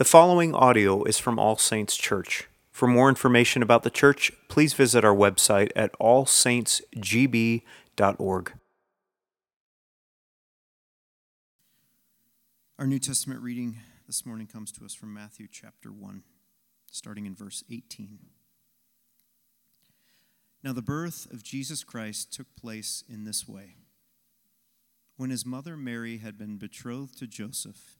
The following audio is from All Saints Church. For more information about the church, please visit our website at allsaintsgb.org. Our New Testament reading this morning comes to us from Matthew chapter 1, starting in verse 18. Now, the birth of Jesus Christ took place in this way. When his mother Mary had been betrothed to Joseph,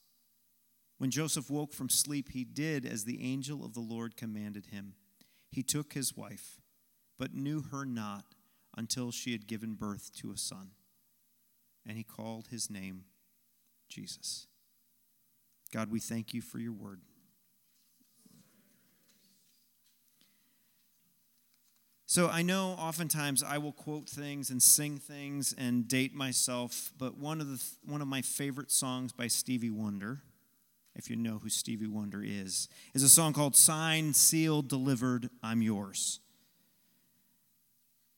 When Joseph woke from sleep, he did as the angel of the Lord commanded him. He took his wife, but knew her not until she had given birth to a son. And he called his name Jesus. God, we thank you for your word. So I know oftentimes I will quote things and sing things and date myself, but one of the one of my favorite songs by Stevie Wonder, if you know who Stevie Wonder is, is a song called Signed, Sealed, Delivered, I'm Yours.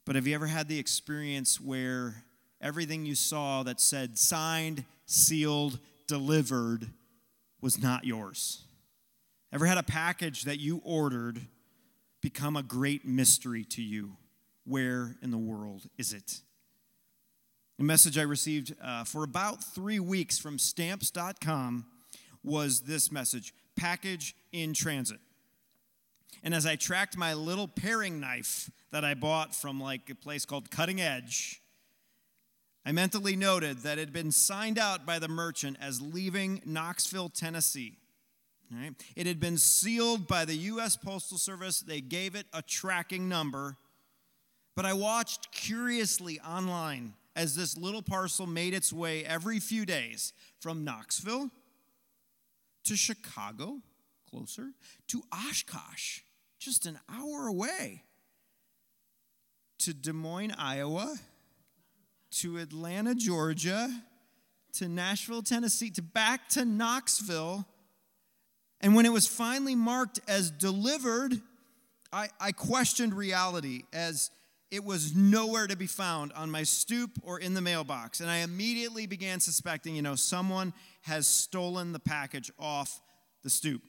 But have you ever had the experience where everything you saw that said signed, sealed, delivered was not yours? Ever had a package that you ordered become a great mystery to you. Where in the world is it? A message I received uh, for about three weeks from stamps.com was this message package in transit. And as I tracked my little paring knife that I bought from like a place called Cutting Edge, I mentally noted that it had been signed out by the merchant as leaving Knoxville, Tennessee. Right? It had been sealed by the U.S. Postal Service. They gave it a tracking number. But I watched curiously online as this little parcel made its way every few days from Knoxville to Chicago, closer, to Oshkosh, just an hour away, to Des Moines, Iowa, to Atlanta, Georgia, to Nashville, Tennessee, to back to Knoxville and when it was finally marked as delivered, I, I questioned reality as it was nowhere to be found on my stoop or in the mailbox. And I immediately began suspecting, you know, someone has stolen the package off the stoop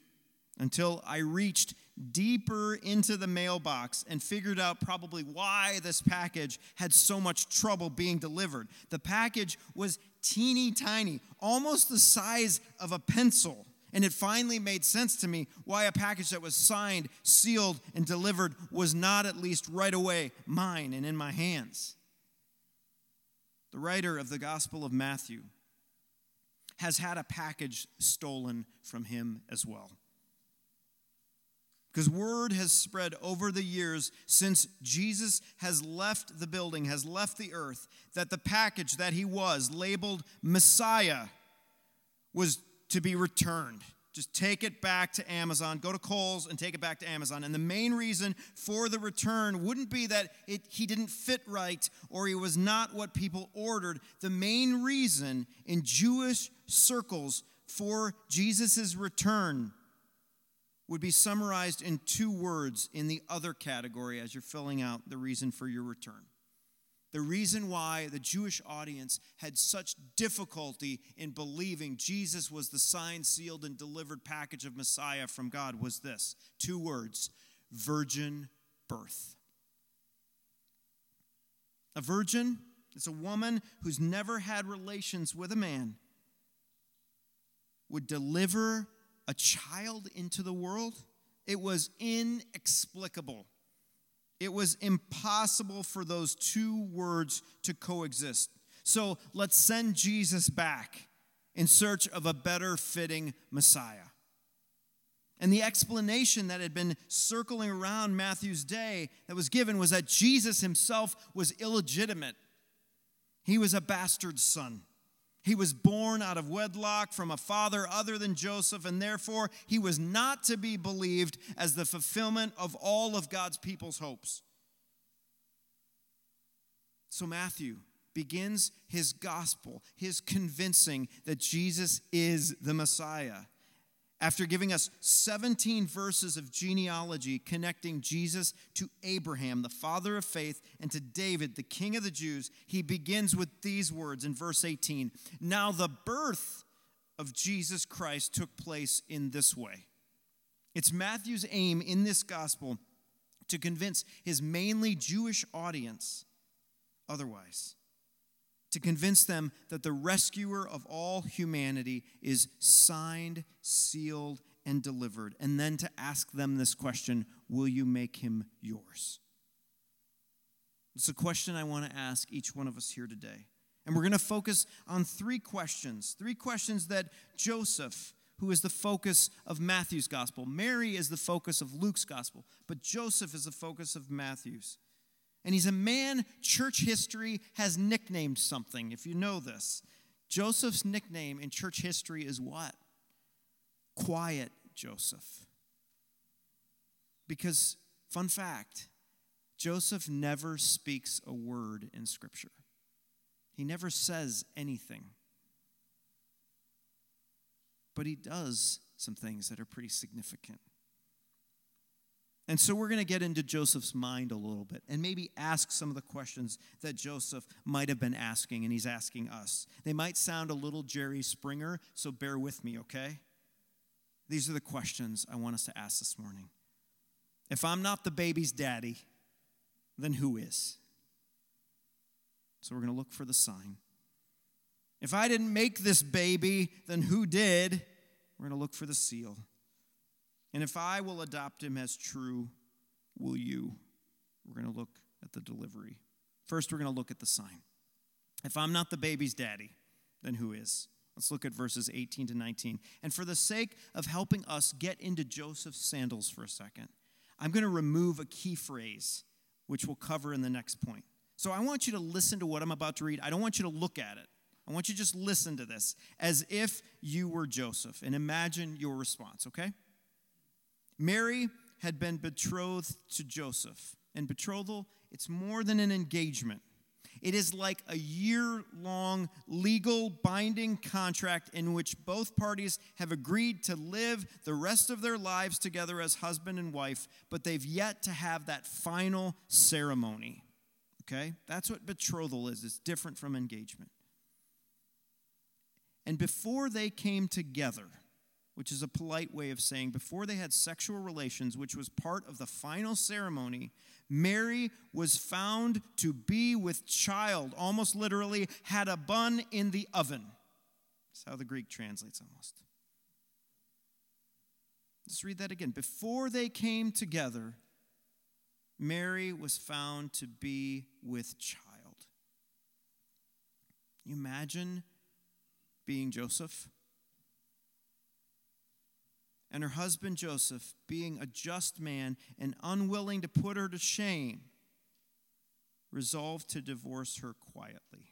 until I reached deeper into the mailbox and figured out probably why this package had so much trouble being delivered. The package was teeny tiny, almost the size of a pencil. And it finally made sense to me why a package that was signed, sealed, and delivered was not at least right away mine and in my hands. The writer of the Gospel of Matthew has had a package stolen from him as well. Because word has spread over the years since Jesus has left the building, has left the earth, that the package that he was, labeled Messiah, was to be returned. Just take it back to Amazon. Go to Kohl's and take it back to Amazon. And the main reason for the return wouldn't be that it, he didn't fit right or he was not what people ordered. The main reason in Jewish circles for Jesus' return would be summarized in two words in the other category as you're filling out the reason for your return the reason why the Jewish audience had such difficulty in believing Jesus was the signed, sealed, and delivered package of Messiah from God was this two words virgin birth. A virgin is a woman who's never had relations with a man, would deliver a child into the world. It was inexplicable It was impossible for those two words to coexist. So let's send Jesus back in search of a better fitting Messiah. And the explanation that had been circling around Matthew's day that was given was that Jesus himself was illegitimate. He was a bastard son. He was born out of wedlock from a father other than Joseph, and therefore he was not to be believed as the fulfillment of all of God's people's hopes. So Matthew begins his gospel, his convincing that Jesus is the Messiah after giving us 17 verses of genealogy connecting Jesus to Abraham, the father of faith, and to David, the king of the Jews, he begins with these words in verse 18 Now the birth of Jesus Christ took place in this way. It's Matthew's aim in this gospel to convince his mainly Jewish audience otherwise to convince them that the rescuer of all humanity is signed, sealed, and delivered, and then to ask them this question Will you make him yours? It's a question I want to ask each one of us here today. And we're going to focus on three questions. Three questions that Joseph, who is the focus of Matthew's gospel, Mary is the focus of Luke's gospel, but Joseph is the focus of Matthew's. And he's a man church history has nicknamed something, if you know this. Joseph's nickname in church history is what? Quiet Joseph. Because, fun fact, Joseph never speaks a word in Scripture, he never says anything. But he does some things that are pretty significant. And so we're going to get into Joseph's mind a little bit and maybe ask some of the questions that Joseph might have been asking and he's asking us. They might sound a little Jerry Springer, so bear with me, okay? These are the questions I want us to ask this morning. If I'm not the baby's daddy, then who is? So we're going to look for the sign. If I didn't make this baby, then who did? We're going to look for the seal. And if I will adopt him as true, will you? We're going to look at the delivery. First, we're going to look at the sign. If I'm not the baby's daddy, then who is? Let's look at verses 18 to 19. And for the sake of helping us get into Joseph's sandals for a second, I'm going to remove a key phrase, which we'll cover in the next point. So I want you to listen to what I'm about to read. I don't want you to look at it. I want you to just listen to this as if you were Joseph and imagine your response, okay? Mary had been betrothed to Joseph. And betrothal, it's more than an engagement. It is like a year long legal binding contract in which both parties have agreed to live the rest of their lives together as husband and wife, but they've yet to have that final ceremony. Okay? That's what betrothal is. It's different from engagement. And before they came together, which is a polite way of saying before they had sexual relations, which was part of the final ceremony, Mary was found to be with child, almost literally, had a bun in the oven. That's how the Greek translates almost. Let's read that again. Before they came together, Mary was found to be with child. You imagine being Joseph? And her husband Joseph, being a just man and unwilling to put her to shame, resolved to divorce her quietly.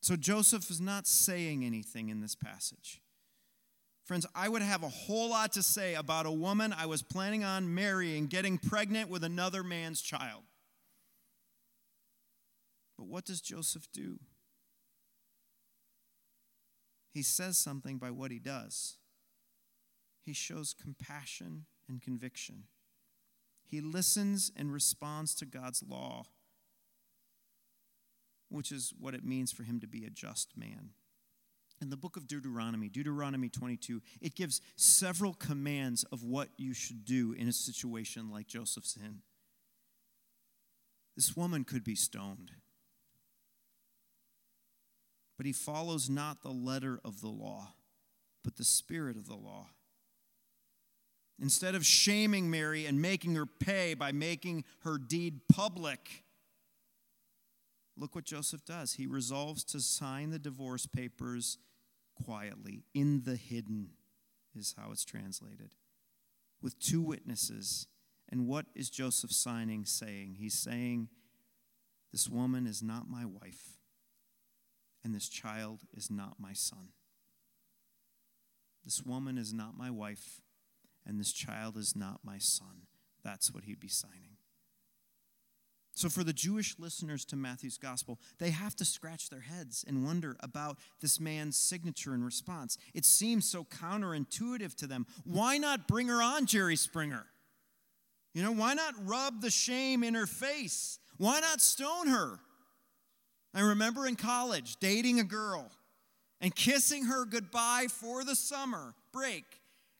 So Joseph is not saying anything in this passage. Friends, I would have a whole lot to say about a woman I was planning on marrying getting pregnant with another man's child. But what does Joseph do? He says something by what he does he shows compassion and conviction. He listens and responds to God's law, which is what it means for him to be a just man. In the book of Deuteronomy, Deuteronomy 22, it gives several commands of what you should do in a situation like Joseph's in. This woman could be stoned. But he follows not the letter of the law, but the spirit of the law. Instead of shaming Mary and making her pay by making her deed public, look what Joseph does. He resolves to sign the divorce papers quietly, in the hidden, is how it's translated, with two witnesses. And what is Joseph signing saying? He's saying, This woman is not my wife, and this child is not my son. This woman is not my wife, and this child is not my son. That's what he'd be signing. So, for the Jewish listeners to Matthew's gospel, they have to scratch their heads and wonder about this man's signature and response. It seems so counterintuitive to them. Why not bring her on, Jerry Springer? You know, why not rub the shame in her face? Why not stone her? I remember in college dating a girl and kissing her goodbye for the summer break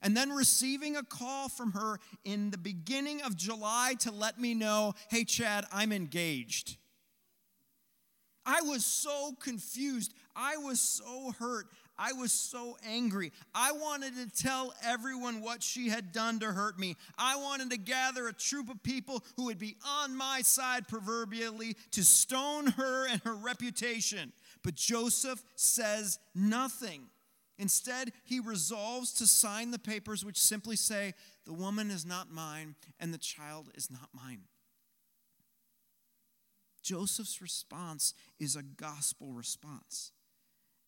and then receiving a call from her in the beginning of July to let me know, hey, Chad, I'm engaged. I was so confused. I was so hurt. I was so angry. I wanted to tell everyone what she had done to hurt me. I wanted to gather a troop of people who would be on my side proverbially to stone her and her reputation. But Joseph says nothing. Instead, he resolves to sign the papers which simply say, The woman is not mine and the child is not mine. Joseph's response is a gospel response.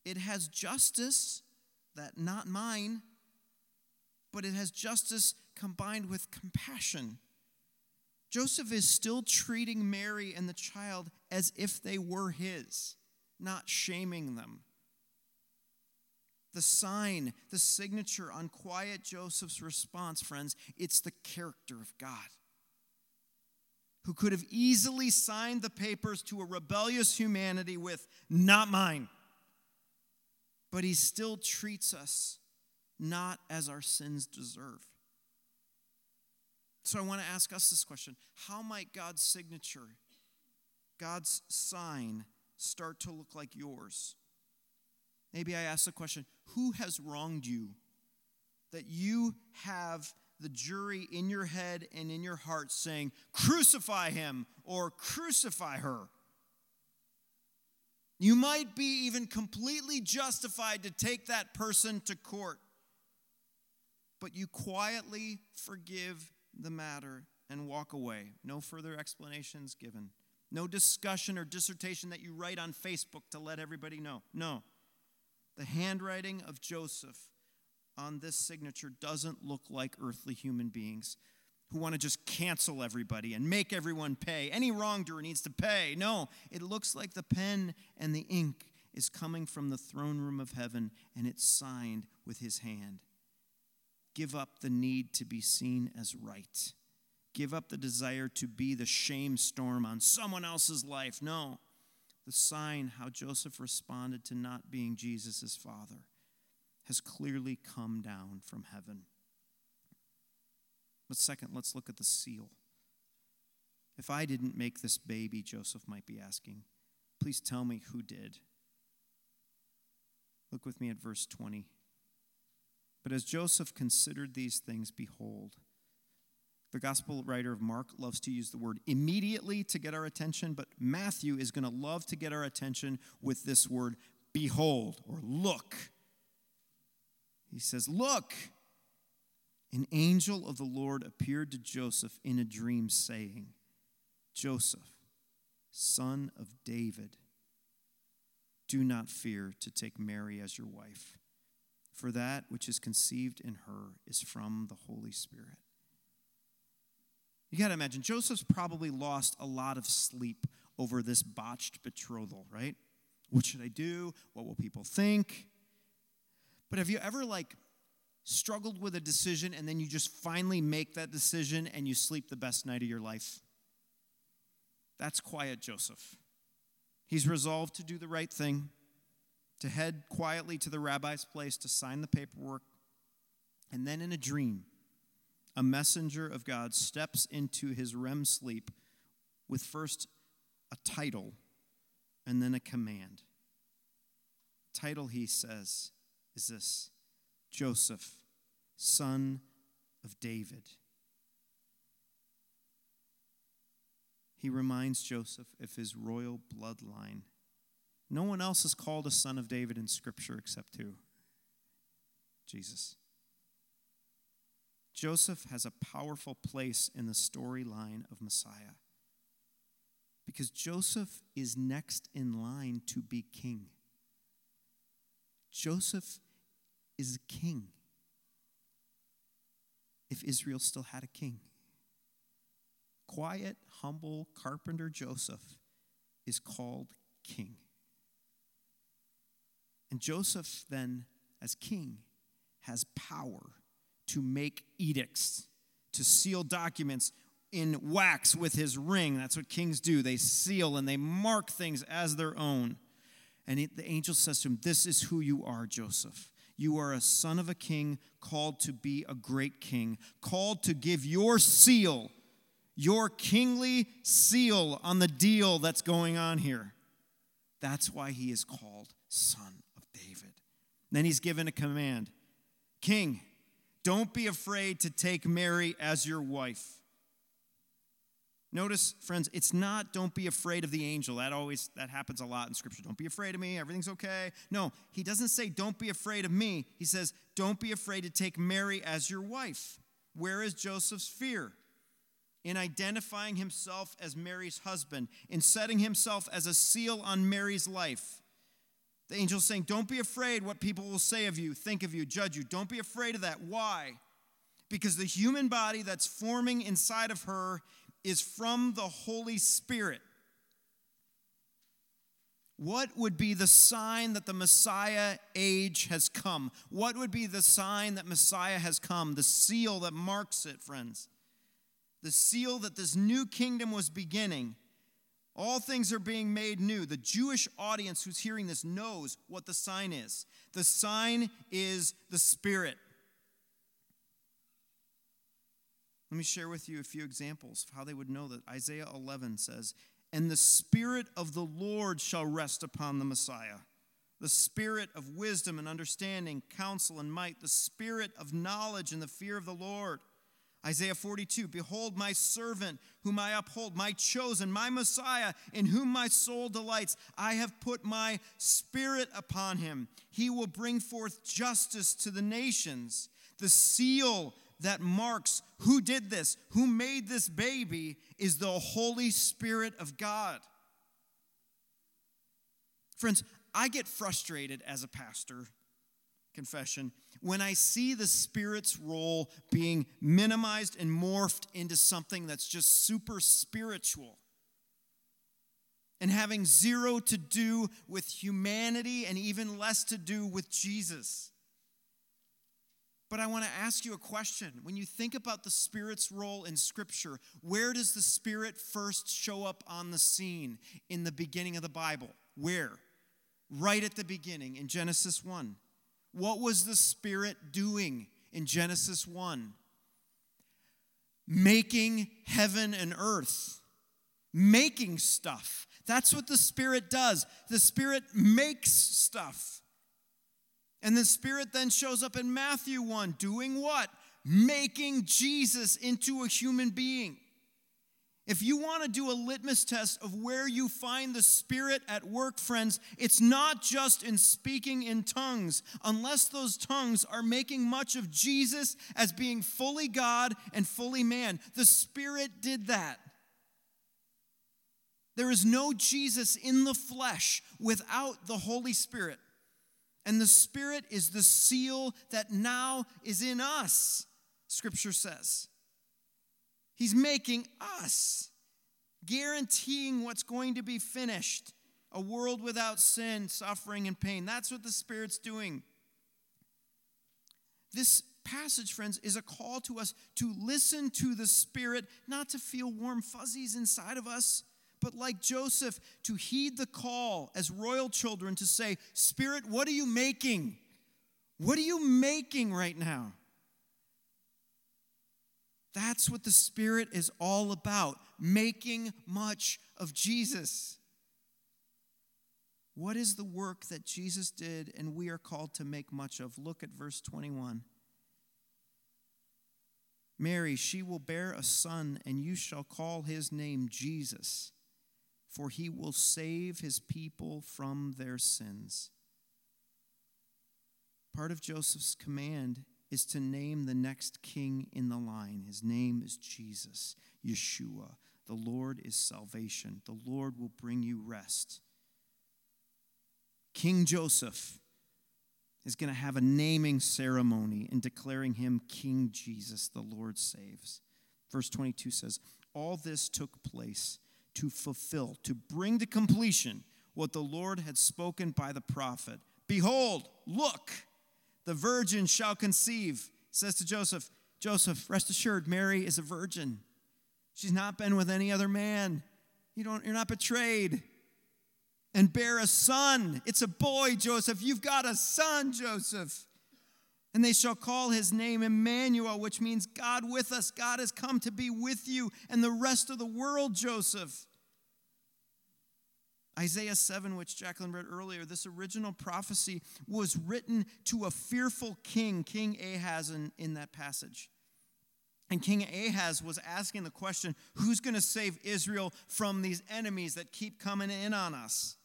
It has justice, that not mine, but it has justice combined with compassion. Joseph is still treating Mary and the child as if they were his, not shaming them the sign, the signature on quiet Joseph's response, friends, it's the character of God, who could have easily signed the papers to a rebellious humanity with, not mine. But he still treats us not as our sins deserve. So I want to ask us this question How might God's signature, God's sign, start to look like yours? Maybe I ask the question who has wronged you? That you have the jury in your head and in your heart saying, crucify him or crucify her. You might be even completely justified to take that person to court, but you quietly forgive the matter and walk away. No further explanations given. No discussion or dissertation that you write on Facebook to let everybody know. No. The handwriting of Joseph on this signature doesn't look like earthly human beings who want to just cancel everybody and make everyone pay. Any wrongdoer needs to pay. No, it looks like the pen and the ink is coming from the throne room of heaven and it's signed with his hand. Give up the need to be seen as right. Give up the desire to be the shame storm on someone else's life. No the sign how Joseph responded to not being Jesus' father has clearly come down from heaven. But second, let's look at the seal. If I didn't make this baby, Joseph might be asking, please tell me who did. Look with me at verse 20. But as Joseph considered these things, behold, the gospel writer of Mark loves to use the word immediately to get our attention, but Matthew is going to love to get our attention with this word behold or look. He says, Look, an angel of the Lord appeared to Joseph in a dream, saying, Joseph, son of David, do not fear to take Mary as your wife, for that which is conceived in her is from the Holy Spirit. You got to imagine, Joseph's probably lost a lot of sleep over this botched betrothal, right? What should I do? What will people think? But have you ever, like, struggled with a decision and then you just finally make that decision and you sleep the best night of your life? That's quiet Joseph. He's resolved to do the right thing, to head quietly to the rabbi's place to sign the paperwork, and then in a dream, a messenger of God steps into his REM sleep with first a title and then a command. Title, he says, is this Joseph, son of David. He reminds Joseph of his royal bloodline. No one else is called a son of David in Scripture except who? Jesus. Joseph has a powerful place in the storyline of Messiah because Joseph is next in line to be king. Joseph is king if Israel still had a king. Quiet, humble carpenter Joseph is called king. And Joseph, then, as king, has power to make edicts, to seal documents in wax with his ring. That's what kings do. They seal and they mark things as their own. And the angel says to him, This is who you are, Joseph. You are a son of a king, called to be a great king, called to give your seal, your kingly seal on the deal that's going on here. That's why he is called Son of David. Then he's given a command King, don't be afraid to take Mary as your wife. Notice, friends, it's not don't be afraid of the angel. That always that happens a lot in scripture. Don't be afraid of me, everything's okay. No, he doesn't say don't be afraid of me. He says don't be afraid to take Mary as your wife. Where is Joseph's fear? In identifying himself as Mary's husband, in setting himself as a seal on Mary's life. The angel's saying, Don't be afraid what people will say of you, think of you, judge you. Don't be afraid of that. Why? Because the human body that's forming inside of her is from the Holy Spirit. What would be the sign that the Messiah age has come? What would be the sign that Messiah has come? The seal that marks it, friends. The seal that this new kingdom was beginning. All things are being made new. The Jewish audience who's hearing this knows what the sign is. The sign is the Spirit. Let me share with you a few examples of how they would know that. Isaiah 11 says, And the Spirit of the Lord shall rest upon the Messiah. The spirit of wisdom and understanding, counsel and might, the spirit of knowledge and the fear of the Lord. Isaiah 42 Behold, my servant, whom I uphold, my chosen, my Messiah, in whom my soul delights. I have put my spirit upon him. He will bring forth justice to the nations. The seal that marks who did this, who made this baby, is the Holy Spirit of God. Friends, I get frustrated as a pastor, confession, when I see the Spirit's role being minimized and morphed into something that's just super spiritual and having zero to do with humanity and even less to do with Jesus. But I want to ask you a question. When you think about the Spirit's role in Scripture, where does the Spirit first show up on the scene in the beginning of the Bible? Where? Right at the beginning in Genesis 1. What was the Spirit doing in Genesis 1? Making heaven and earth, making stuff. That's what the Spirit does. The Spirit makes stuff. And the Spirit then shows up in Matthew 1, doing what? Making Jesus into a human being. If you want to do a litmus test of where you find the Spirit at work, friends, it's not just in speaking in tongues, unless those tongues are making much of Jesus as being fully God and fully man. The Spirit did that. There is no Jesus in the flesh without the Holy Spirit. And the Spirit is the seal that now is in us, Scripture says. He's making us, guaranteeing what's going to be finished a world without sin, suffering, and pain. That's what the Spirit's doing. This passage, friends, is a call to us to listen to the Spirit, not to feel warm fuzzies inside of us, but like Joseph, to heed the call as royal children to say, Spirit, what are you making? What are you making right now? That's what the Spirit is all about making much of Jesus. What is the work that Jesus did and we are called to make much of? Look at verse 21. Mary, she will bear a son, and you shall call his name Jesus, for he will save his people from their sins. Part of Joseph's command is to name the next king in the line. His name is Jesus, Yeshua. The Lord is salvation. The Lord will bring you rest. King Joseph is going to have a naming ceremony in declaring him King Jesus, the Lord saves. Verse 22 says, All this took place to fulfill, to bring to completion what the Lord had spoken by the prophet. Behold, look, the virgin shall conceive, says to Joseph, Joseph, rest assured, Mary is a virgin. She's not been with any other man. You don't, you're not betrayed. And bear a son. It's a boy, Joseph. You've got a son, Joseph. And they shall call his name Emmanuel, which means God with us. God has come to be with you and the rest of the world, Joseph. Isaiah 7, which Jacqueline read earlier, this original prophecy was written to a fearful king, King Ahaz, in, in that passage. And King Ahaz was asking the question who's going to save Israel from these enemies that keep coming in on us?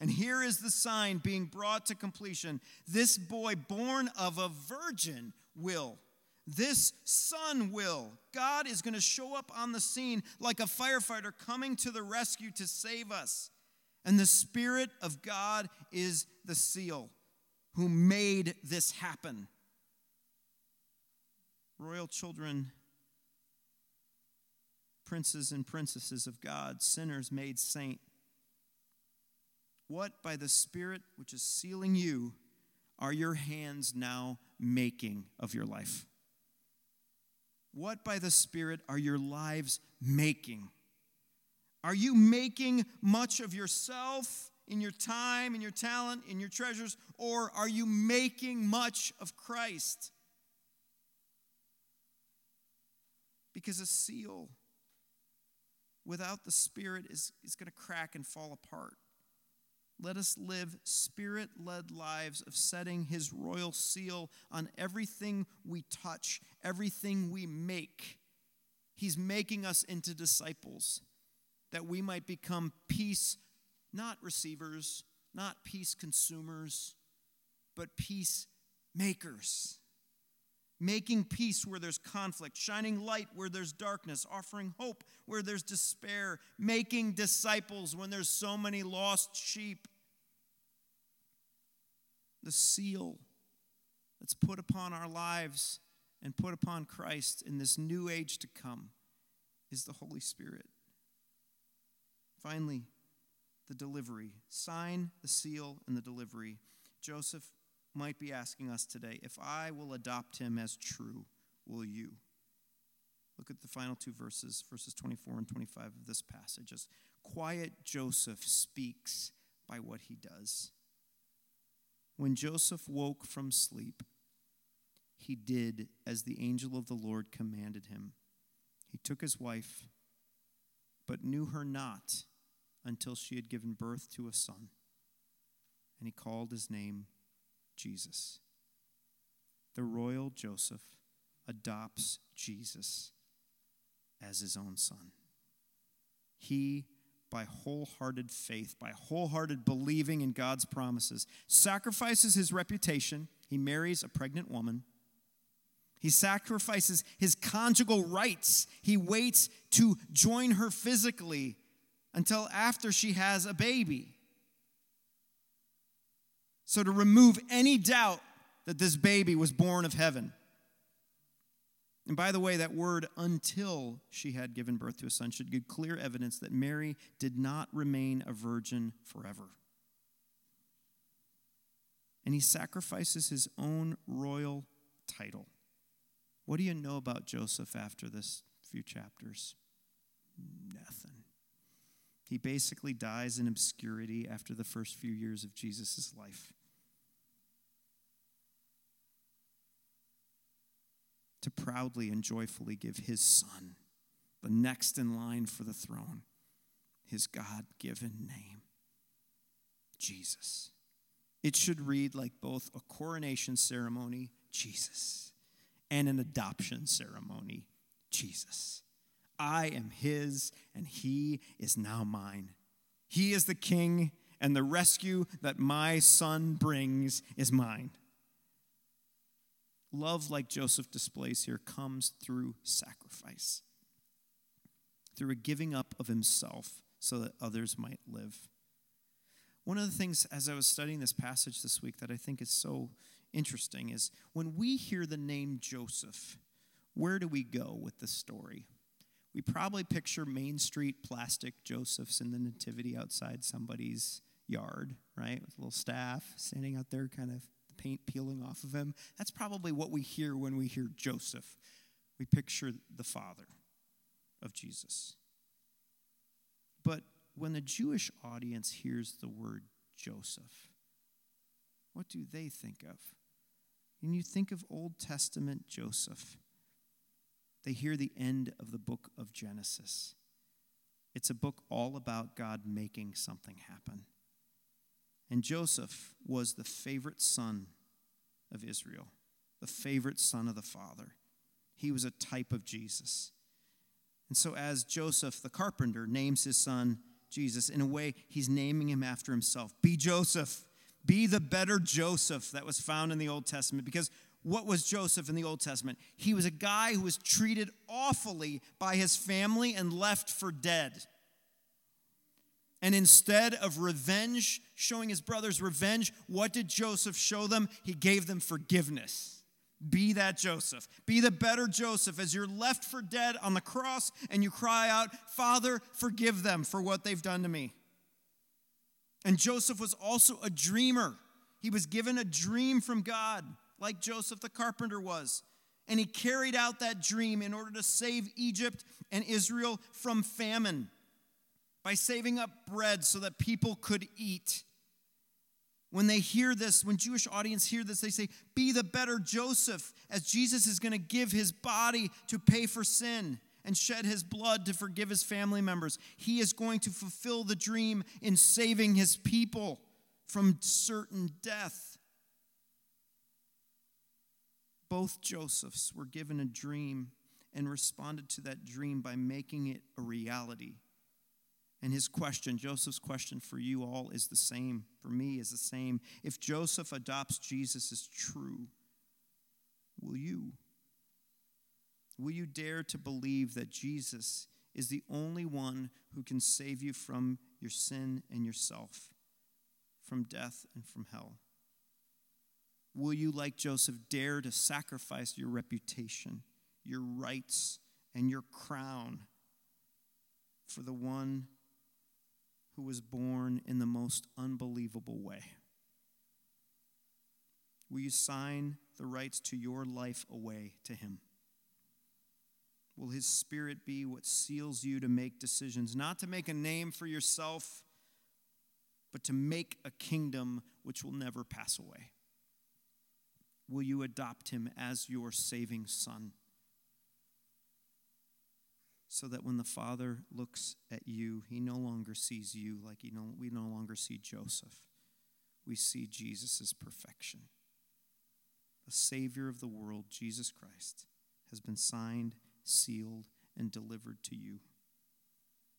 And here is the sign being brought to completion. This boy, born of a virgin, will. This son will. God is going to show up on the scene like a firefighter coming to the rescue to save us. And the Spirit of God is the seal who made this happen. Royal children, princes and princesses of God, sinners made saint. What by the Spirit which is sealing you are your hands now making of your life? What by the Spirit are your lives making? Are you making much of yourself in your time, in your talent, in your treasures, or are you making much of Christ? Because a seal without the Spirit is, is going to crack and fall apart. Let us live spirit led lives of setting His royal seal on everything we touch, everything we make. He's making us into disciples that we might become peace, not receivers, not peace consumers, but peace makers. Making peace where there's conflict, shining light where there's darkness, offering hope where there's despair, making disciples when there's so many lost sheep. The seal that's put upon our lives and put upon Christ in this new age to come is the Holy Spirit. Finally, the delivery. Sign, the seal, and the delivery. Joseph might be asking us today if I will adopt him as true, will you? Look at the final two verses, verses 24 and 25 of this passage. As quiet Joseph speaks by what he does. When Joseph woke from sleep, he did as the angel of the Lord commanded him. He took his wife, but knew her not until she had given birth to a son. And he called his name Jesus. The royal Joseph adopts Jesus as his own son. He, by wholehearted faith, by wholehearted believing in God's promises, sacrifices his reputation. He marries a pregnant woman. He sacrifices his conjugal rights. He waits to join her physically until after she has a baby. So, to remove any doubt that this baby was born of heaven. And by the way, that word until she had given birth to a son should give clear evidence that Mary did not remain a virgin forever. And he sacrifices his own royal title. What do you know about Joseph after this few chapters? Nothing. He basically dies in obscurity after the first few years of Jesus' life. To proudly and joyfully give his son, the next in line for the throne, his God given name, Jesus. It should read like both a coronation ceremony, Jesus, and an adoption ceremony, Jesus. I am his, and he is now mine. He is the king, and the rescue that my son brings is mine. Love, like Joseph displays here, comes through sacrifice, through a giving up of himself so that others might live. One of the things, as I was studying this passage this week, that I think is so interesting is when we hear the name Joseph, where do we go with the story? We probably picture Main Street plastic Josephs in the Nativity outside somebody's yard, right? With a little staff standing out there, kind of paint peeling off of him. That's probably what we hear when we hear Joseph. We picture the father of Jesus. But when the Jewish audience hears the word Joseph, what do they think of? When you think of Old Testament Joseph, they hear the end of the book of Genesis. It's a book all about God making something happen. And Joseph was the favorite son of Israel, the favorite son of the Father. He was a type of Jesus. And so, as Joseph the carpenter names his son Jesus, in a way, he's naming him after himself. Be Joseph. Be the better Joseph that was found in the Old Testament. Because what was Joseph in the Old Testament? He was a guy who was treated awfully by his family and left for dead. And instead of revenge, showing his brothers revenge, what did Joseph show them? He gave them forgiveness. Be that Joseph. Be the better Joseph as you're left for dead on the cross and you cry out, Father, forgive them for what they've done to me. And Joseph was also a dreamer. He was given a dream from God, like Joseph the carpenter was. And he carried out that dream in order to save Egypt and Israel from famine by saving up bread so that people could eat. When they hear this, when Jewish audience hear this, they say, "Be the better Joseph," as Jesus is going to give his body to pay for sin and shed his blood to forgive his family members. He is going to fulfill the dream in saving his people from certain death. Both Josephs were given a dream and responded to that dream by making it a reality. And his question, Joseph's question for you all is the same, for me is the same. If Joseph adopts Jesus as true, will you? Will you dare to believe that Jesus is the only one who can save you from your sin and yourself, from death and from hell? Will you, like Joseph, dare to sacrifice your reputation, your rights, and your crown for the one who was born in the most unbelievable way? Will you sign the rights to your life away to him? Will His Spirit be what seals you to make decisions, not to make a name for yourself, but to make a kingdom which will never pass away? Will you adopt Him as your saving Son? So that when the Father looks at you, He no longer sees you like he no, we no longer see Joseph. We see Jesus' perfection. The Savior of the world, Jesus Christ, has been signed sealed, and delivered to you.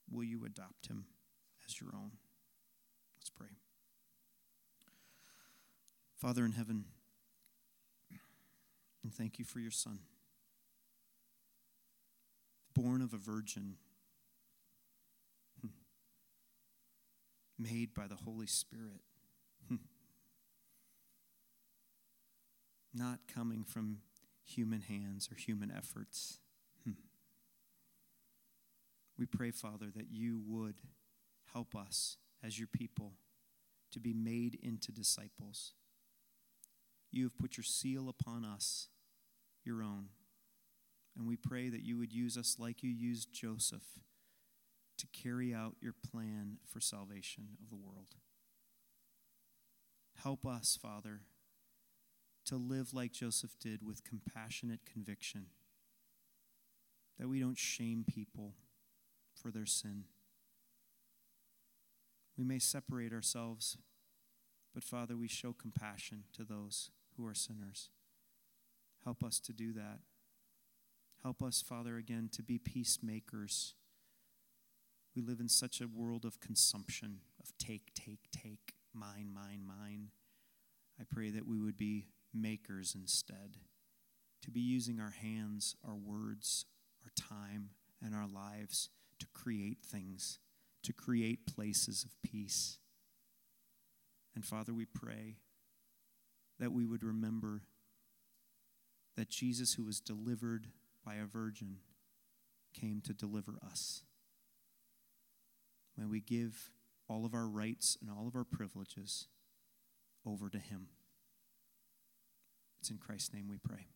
Will you adopt him as your own? Let's pray. Father in heaven, and thank you for your Son, born of a virgin, hmm, made by the Holy Spirit, hmm, not coming from human hands or human efforts we pray, Father, that you would help us as your people to be made into disciples. You have put your seal upon us, your own. And we pray that you would use us like you used Joseph to carry out your plan for salvation of the world. Help us, Father, to live like Joseph did with compassionate conviction, that we don't shame people for their sin. We may separate ourselves, but Father, we show compassion to those who are sinners. Help us to do that. Help us, Father, again, to be peacemakers. We live in such a world of consumption, of take, take, take, mine, mine, mine. I pray that we would be makers instead, to be using our hands, our words, our time, and our lives to create things, to create places of peace. And Father, we pray that we would remember that Jesus, who was delivered by a virgin, came to deliver us. May we give all of our rights and all of our privileges over to Him. It's in Christ's name we pray.